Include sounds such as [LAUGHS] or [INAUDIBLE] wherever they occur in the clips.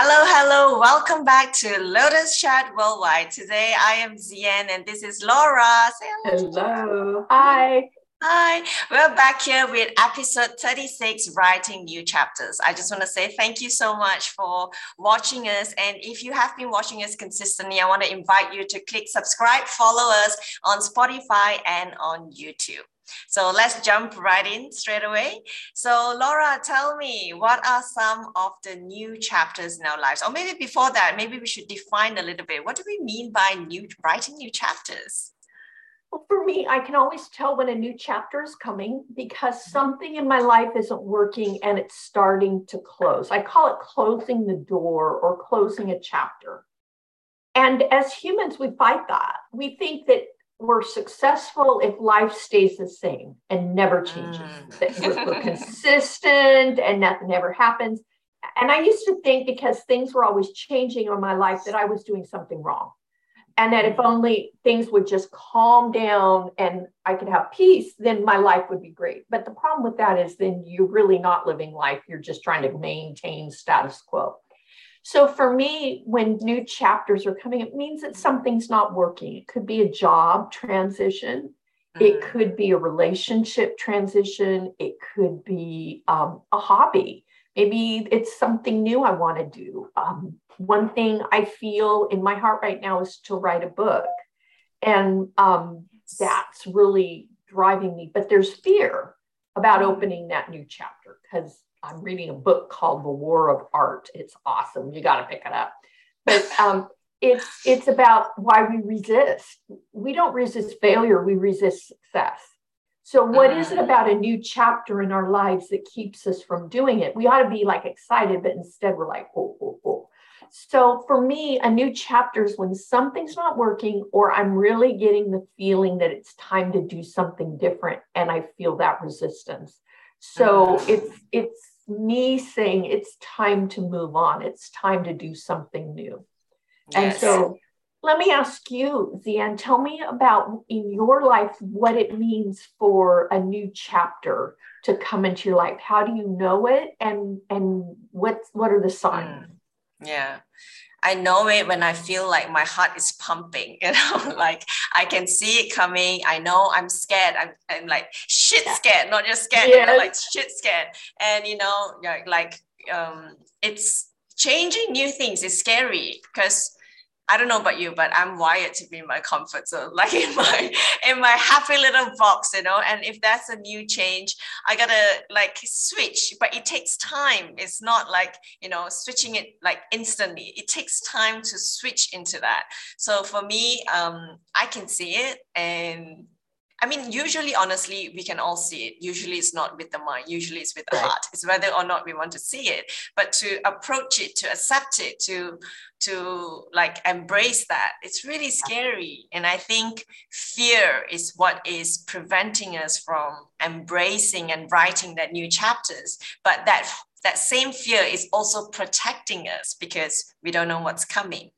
Hello, hello. Welcome back to Lotus Chat Worldwide. Today I am Ze Ann and this is Laura. hello. hello. Hi. Hi, we're back here with episode 36 Writing New Chapters. I just want to say thank you so much for watching us. And if you have been watching us consistently, I want to invite you to click subscribe, follow us on Spotify and on YouTube. So let's jump right in straight away. So, Laura, tell me what are some of the new chapters in our lives? Or maybe before that, maybe we should define a little bit. What do we mean by new writing new chapters? Well, for me, I can always tell when a new chapter is coming because something in my life isn't working and it's starting to close. I call it closing the door or closing a chapter. And as humans, we fight that. We think that we're successful if life stays the same and never changes, mm. that we're, we're [LAUGHS] consistent and nothing ever happens. And I used to think because things were always changing in my life that I was doing something wrong and that if only things would just calm down and I could have peace, then my life would be great. But the problem with that is then you're really not living life. You're just trying to maintain status quo. So for me, when new chapters are coming, it means that something's not working. It could be a job transition. It mm. could be a relationship transition. It could be um, a hobby. Maybe it's something new I want to do. Um, one thing I feel in my heart right now is to write a book. And um, that's really driving me. But there's fear about opening that new chapter because I'm reading a book called The War of Art. It's awesome. You got to pick it up. But um, it's it's about why we resist. We don't resist failure. We resist success. So, what is it mm. about a new chapter in our lives that keeps us from doing it? We ought to be like excited, but instead we're like, oh, oh, oh. So for me, a new chapter is when something's not working or I'm really getting the feeling that it's time to do something different and I feel that resistance. So it's it's me saying it's time to move on. It's time to do something new. Yes. And so let me ask you, Ze Ann, tell me about in your life what it means for a new chapter to come into your life. How do you know it and and what what are the signs? Mm. Yeah. I know it when I feel like my heart is pumping, [LAUGHS] you know, like I can see it coming. I know I'm scared. I'm, I'm like shit scared, not just scared, yes. you know, like shit scared. And, you know, like um, it's changing new things is scary because I don't know about you, but I'm wired to be in my comfort zone, [LAUGHS] like in my in my happy little box, you know. And if that's a new change, I gotta like switch, but it takes time. It's not like you know switching it like instantly. It takes time to switch into that. So for me, um, I can see it, and I mean, usually, honestly, we can all see it. Usually, it's not with the mind. Usually, it's with the right. heart. It's whether or not we want to see it. But to approach it, to accept it, to to like embrace that, it's really scary. And I think fear is what is preventing us from embracing and writing that new chapters. But that that same fear is also protecting us because we don't know what's coming.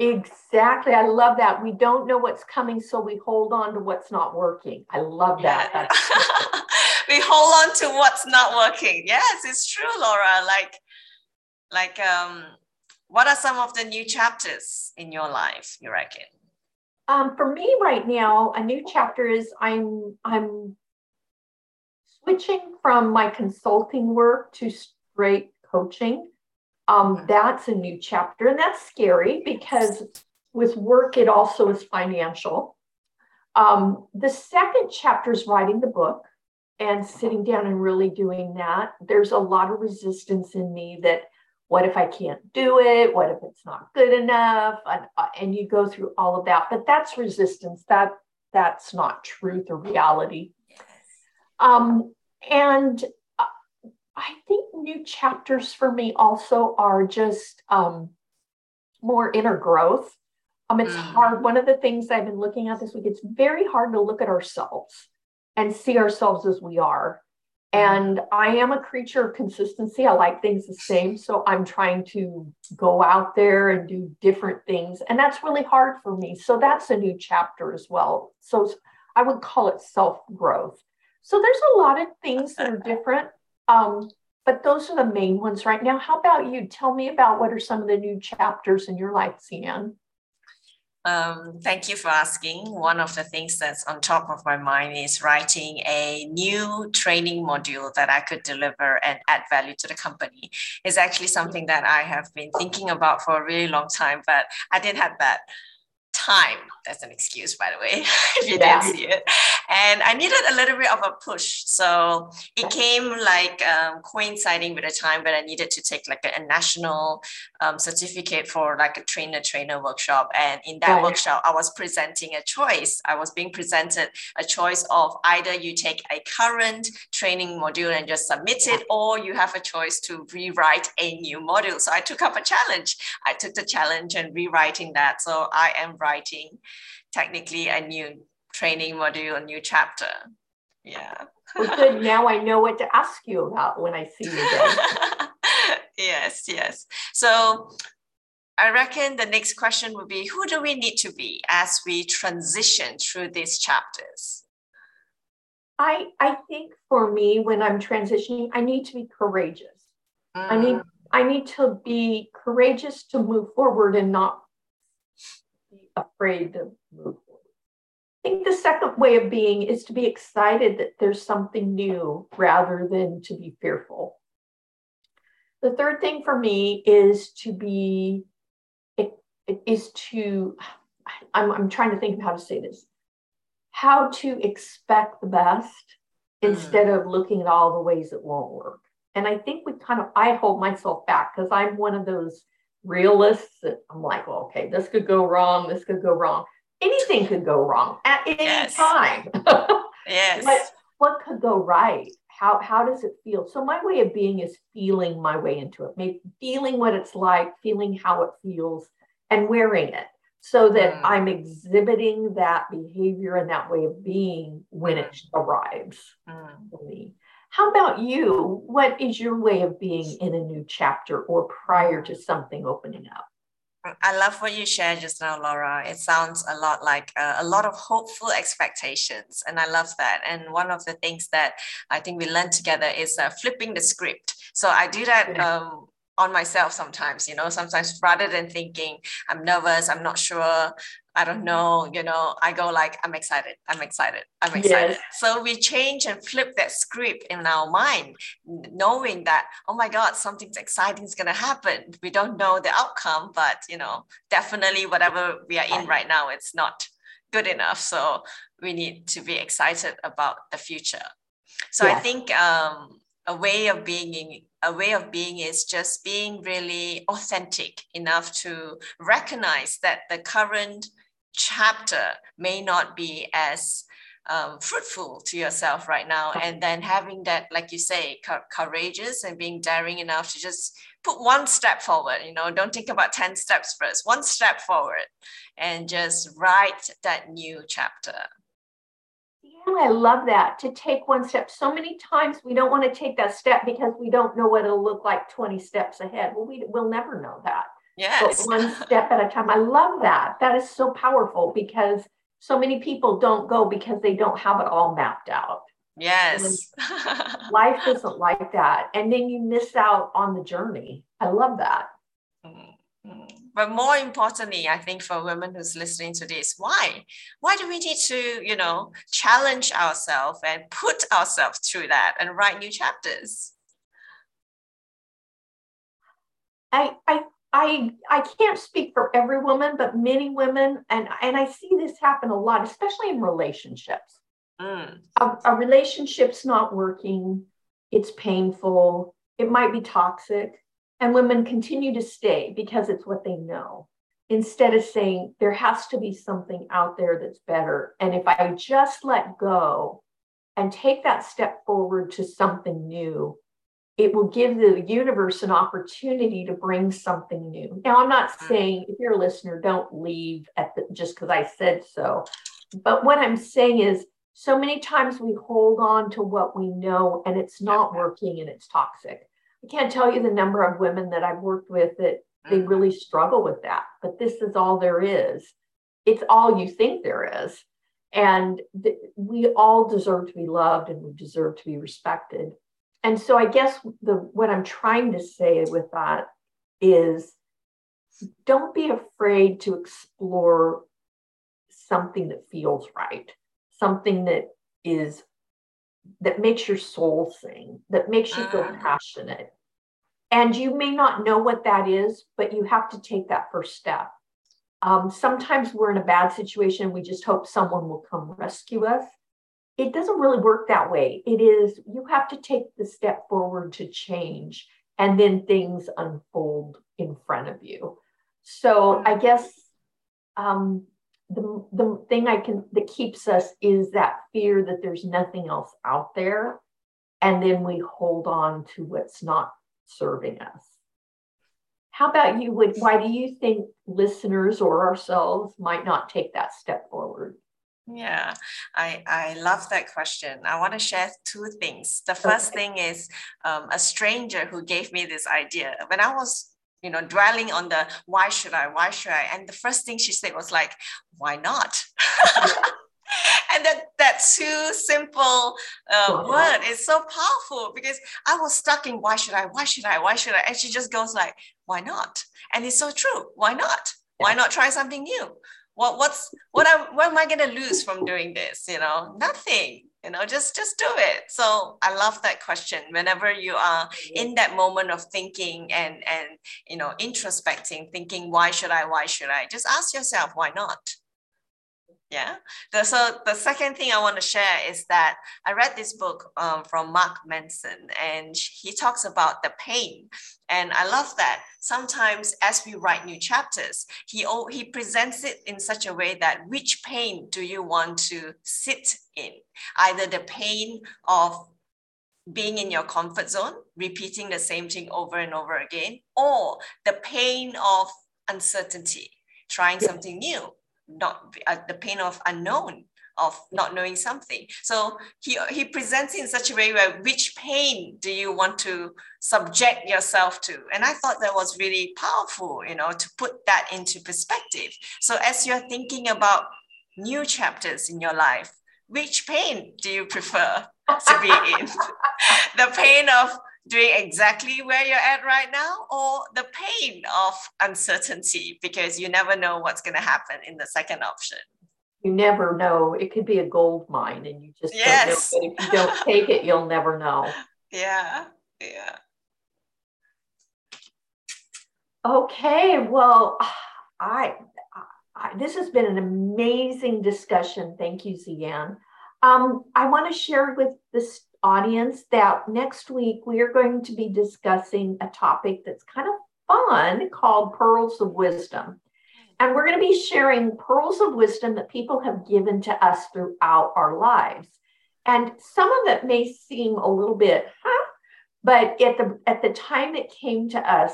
Exactly. I love that. We don't know what's coming, so we hold on to what's not working. I love that. Yeah. [LAUGHS] we hold on to what's not working. Yes, it's true, Laura. Like, like, um, what are some of the new chapters in your life, you reckon? Um, for me right now, a new chapter is I'm I'm switching from my consulting work to straight coaching. Um, that's a new chapter, and that's scary because with work, it also is financial. Um, the second chapter is writing the book and sitting down and really doing that. There's a lot of resistance in me that what if I can't do it? What if it's not good enough? And, uh, and you go through all of that, but that's resistance. That that's not truth or reality. Um, and I think new chapters for me also are just um, more inner growth. Um, it's mm. hard. One of the things I've been looking at this week, it's very hard to look at ourselves and see ourselves as we are. Mm. And I am a creature of consistency. I like things the same. So I'm trying to go out there and do different things. And that's really hard for me. So that's a new chapter as well. So I would call it self growth. So there's a lot of things that are [LAUGHS] different. Um, but those are the main ones right now. How about you? Tell me about what are some of the new chapters in your life, Ze Ann? Um, thank you for asking. One of the things that's on top of my mind is writing a new training module that I could deliver and add value to the company. It's actually something that I have been thinking about for a really long time, but I didn't have that time. That's an excuse, by the way, [LAUGHS] if you yeah. didn't see it. And I needed a little bit of a push. So it came like um, coinciding with a time when I needed to take like a, a national um, certificate for like a trainer trainer workshop. And in that workshop, I was presenting a choice. I was being presented a choice of either you take a current training module and just submit it, or you have a choice to rewrite a new module. So I took up a challenge. I took the challenge and rewriting that. So I am writing technically a new training module, a new chapter. Yeah. well, good. Now I know what to ask you about when I see you again. [LAUGHS] yes, yes. So I reckon the next question would be who do we need to be as we transition through these chapters? I I think for me when I'm transitioning, I need to be courageous. Mm. I need. I need to be courageous to move forward and not be afraid to move think the second way of being is to be excited that there's something new rather than to be fearful. The third thing for me is to be, it, it is to, I'm, I'm trying to think of how to say this, how to expect the best mm. instead of looking at all the ways it won't work. And I think we kind of, I hold myself back because I'm one of those realists that I'm like, well, okay, this could go wrong, this could go wrong. Anything could go wrong at any yes. time. [LAUGHS] yes. But what could go right? How how does it feel? So my way of being is feeling my way into it, maybe feeling what it's like, feeling how it feels, and wearing it so that mm. I'm exhibiting that behavior and that way of being when it arrives mm. for me. How about you? What is your way of being in a new chapter or prior to something opening up? I love what you shared just now, Laura. It sounds a lot like uh, a lot of hopeful expectations, and I love that. And one of the things that I think we learned together is uh, flipping the script. So I do that um, on myself sometimes. You know, sometimes rather than thinking I'm nervous, I'm not sure, I don't know, you know, I go like, I'm excited, I'm excited, I'm excited. Yes. So we change and flip that script in our mind, knowing that, oh my God, something exciting is going to happen. We don't know the outcome, but, you know, definitely whatever we are in right now, it's not good enough. So we need to be excited about the future. So I think um, a way of being a way of being is just being really authentic enough to recognize that the current chapter may not be as um, fruitful to yourself right now and then having that like you say courageous and being daring enough to just put one step forward you know don't think about 10 steps first one step forward and just write that new chapter yeah, I love that to take one step. So many times we don't want to take that step because we don't know what it'll look like 20 steps ahead. Well, we, we'll never know that. Yes. But one step at a time. I love that. That is so powerful because so many people don't go because they don't have it all mapped out. Yes. [LAUGHS] life isn't like that. And then you miss out on the journey. I love that. Mm-hmm. But more importantly, I think for women who's listening to this, why? Why do we need to, you know, challenge ourselves and put ourselves through that and write new chapters? I, I I I can't speak for every woman, but many women, and and I see this happen a lot, especially in relationships. Mm. A, a relationship's not working. It's painful. It might be toxic, and women continue to stay because it's what they know. Instead of saying there has to be something out there that's better, and if I just let go and take that step forward to something new, it will give the universe an opportunity to bring something new. Now, I'm not mm. saying if you're a listener, don't leave at the, just because I said so. But what I'm saying is, so many times we hold on to what we know and it's not working and it's toxic. I can't tell you the number of women that I've worked with that they mm. really struggle with that. But this is all there is. It's all you think there is. And th- we all deserve to be loved and we deserve to be respected and so I guess the what I'm trying to say with that is don't be afraid to explore something that feels right, something that is that makes your soul sing, that makes you feel uh-huh. passionate. And you may not know what that is, but you have to take that first step. Um, sometimes we're in a bad situation. We just hope someone will come rescue us. It doesn't really work that way. It is, you have to take the step forward to change, and then things unfold in front of you. So I guess um, the, the thing I can that keeps us is that fear that there's nothing else out there. And then we hold on to what's not serving us. How about you? Would why do you think listeners or ourselves might not take that step forward? Yeah, I, I love that question. I want to share two things. The first okay. thing is um, a stranger who gave me this idea. When I was you know, dwelling on the why should I, why should I? And the first thing she said was like, why not? [LAUGHS] and that that two simple uh, word is so powerful because I was stuck in why should I, why should I, why should I? And she just goes like, why not? And it's so true. Why not? Why not try something new? What what's what I what am I gonna lose from doing this? You know, nothing you know just just do it. So i love that question. Whenever you are in that moment of thinking and and you know introspecting thinking why should i why should i? Just ask yourself why not yeah. The, so the second thing I want to share is that I read this book um, from Mark Manson, and he talks about the pain. And I love that. Sometimes, as we write new chapters, he he presents it in such a way that which pain do you want to sit in? Either the pain of being in your comfort zone, repeating the same thing over and over again, or the pain of uncertainty, trying something new not uh, the pain of unknown of not knowing something. So he he presents in such a way where which pain do you want to subject yourself to? And i thought that was really powerful you know to put that into perspective. So as you're thinking about new chapters in your life which pain do you prefer to be in? [LAUGHS] The pain of doing exactly where you're at right now or the pain of uncertainty? Because you never know what's going to happen in the second option. You never know. It could be a gold mine and you just yes. don't know but if you don't take it you'll never know. [LAUGHS] Yeah yeah. Okay well i, I this has been an amazing discussion. Thank you Ze Ann. Um, I want to share with this audience that next week we are going to be discussing a topic that's kind of fun called Pearls of Wisdom. And we're going to be sharing pearls of wisdom that people have given to us throughout our lives. And some of it may seem a little bit, huh? But at the at the time it came to us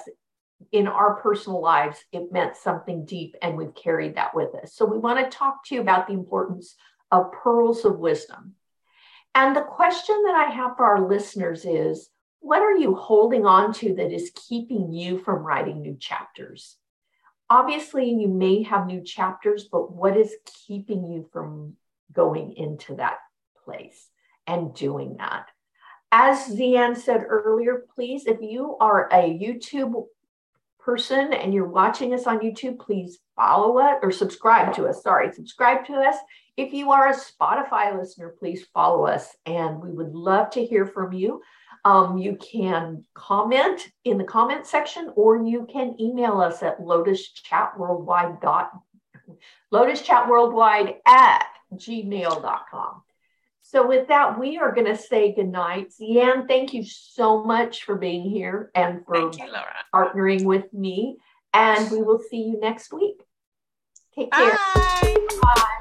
in our personal lives, it meant something deep, and we've carried that with us. So we want to talk to you about the importance of pearls of wisdom. And the question that I have for our listeners is what are you holding on to that is keeping you from writing new chapters? Obviously, you may have new chapters, but what is keeping you from going into that place and doing that? As Ze Ann said earlier, please, if you are a YouTube person and you're watching us on YouTube, please follow us or subscribe to us. Sorry, subscribe to us if you are a Spotify listener, please follow us and we would love to hear from you. Um, you can comment in the comment section or you can email us at lotuschatworldwide dot lotuschatworldwide at gmail.com. So with that, we are going to say goodnight. Ze Ann, thank you so much for being here and for you, partnering with me. And we will see you next week. Take care. Bye. Bye.